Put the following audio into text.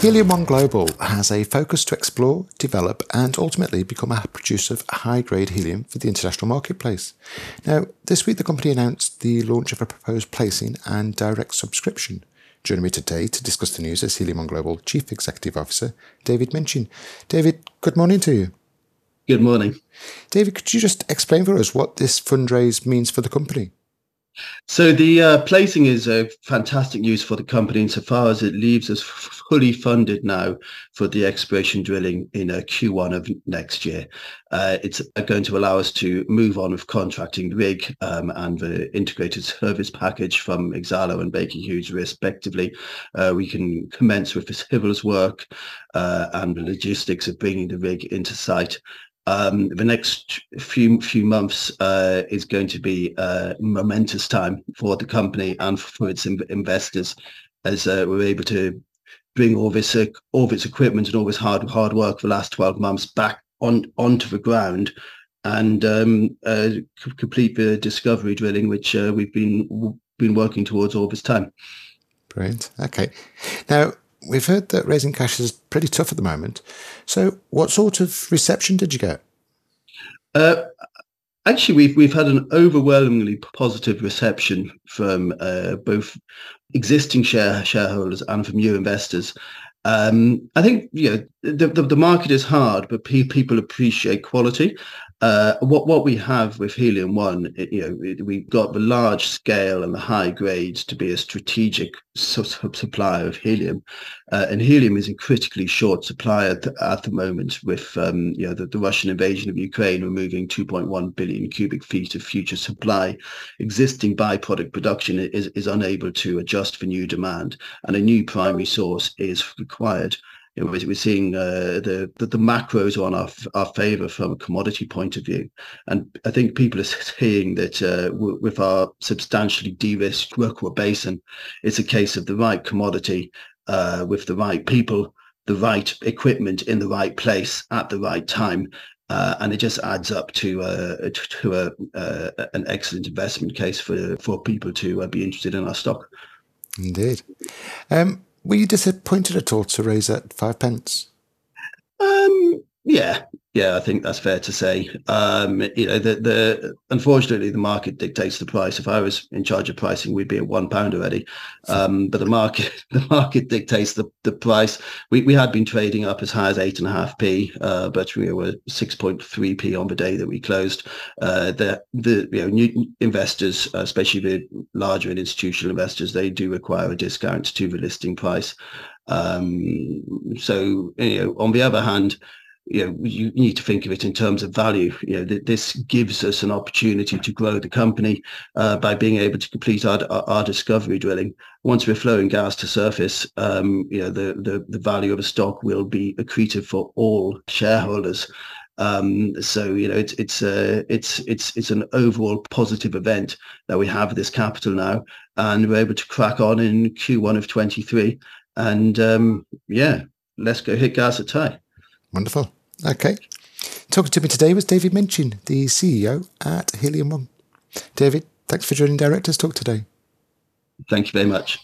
Helium One Global has a focus to explore, develop, and ultimately become a producer of high grade helium for the international marketplace. Now, this week the company announced the launch of a proposed placing and direct subscription. Joining me today to discuss the news is Helium One Global Chief Executive Officer David Minchin. David, good morning to you. Good morning. David, could you just explain for us what this fundraise means for the company? So the uh, placing is a fantastic news for the company insofar as it leaves us fully funded now for the exploration drilling in uh, Q1 of next year. Uh, it's going to allow us to move on with contracting the rig um, and the integrated service package from Exalo and Baker Hughes respectively. Uh, we can commence with the civils work uh, and the logistics of bringing the rig into site um, the next few few months uh, is going to be a momentous time for the company and for its investors, as uh, we're able to bring all this uh, all this equipment and all this hard hard work for the last twelve months back on onto the ground, and um, uh, complete the discovery drilling, which uh, we've been been working towards all this time. Brilliant. Okay, now we've heard that raising cash is pretty tough at the moment. So, what sort of reception did you get? Uh, actually, we've we've had an overwhelmingly positive reception from uh, both existing share shareholders and from new investors. Um, I think you know the, the, the market is hard, but pe- people appreciate quality, uh, what what we have with Helium One, it, you know, we've got the large scale and the high grades to be a strategic su- supplier of helium, uh, and helium is in critically short supply at the, at the moment. With um, you know the, the, Russian invasion of Ukraine removing 2.1 billion cubic feet of future supply, existing byproduct production is is unable to adjust for new demand, and a new primary source is required you know, we're seeing uh, the, the, the macros on our our favour from a commodity point of view, and I think people are seeing that uh, with our substantially de-risked Rukwa Basin, it's a case of the right commodity uh, with the right people, the right equipment in the right place at the right time, uh, and it just adds up to uh, to a, uh, an excellent investment case for for people to uh, be interested in our stock. Indeed. Um, were you disappointed at all to raise at five pence? Um, yeah, yeah, I think that's fair to say. Um, you know, the, the unfortunately the market dictates the price. If I was in charge of pricing, we'd be at one pound already. Um, but the market the market dictates the, the price. We we had been trading up as high as eight and a half p, uh, but we were six point three p on the day that we closed. Uh, the the you know new investors, especially the larger and institutional investors, they do require a discount to the listing price. Um, so you know, on the other hand you know, you need to think of it in terms of value. You know, th- this gives us an opportunity to grow the company uh, by being able to complete our, our, discovery drilling. Once we're flowing gas to surface, um, you know, the, the, the value of a stock will be accretive for all shareholders. Um, so you know, it's it's uh, it's it's it's an overall positive event that we have this capital now, and we're able to crack on in Q1 of 23. And um, yeah, let's go hit gas at Tai. Wonderful. Okay. Talking to me today was David Minchin, the CEO at Helium One. David, thanks for joining Directors Talk today. Thank you very much.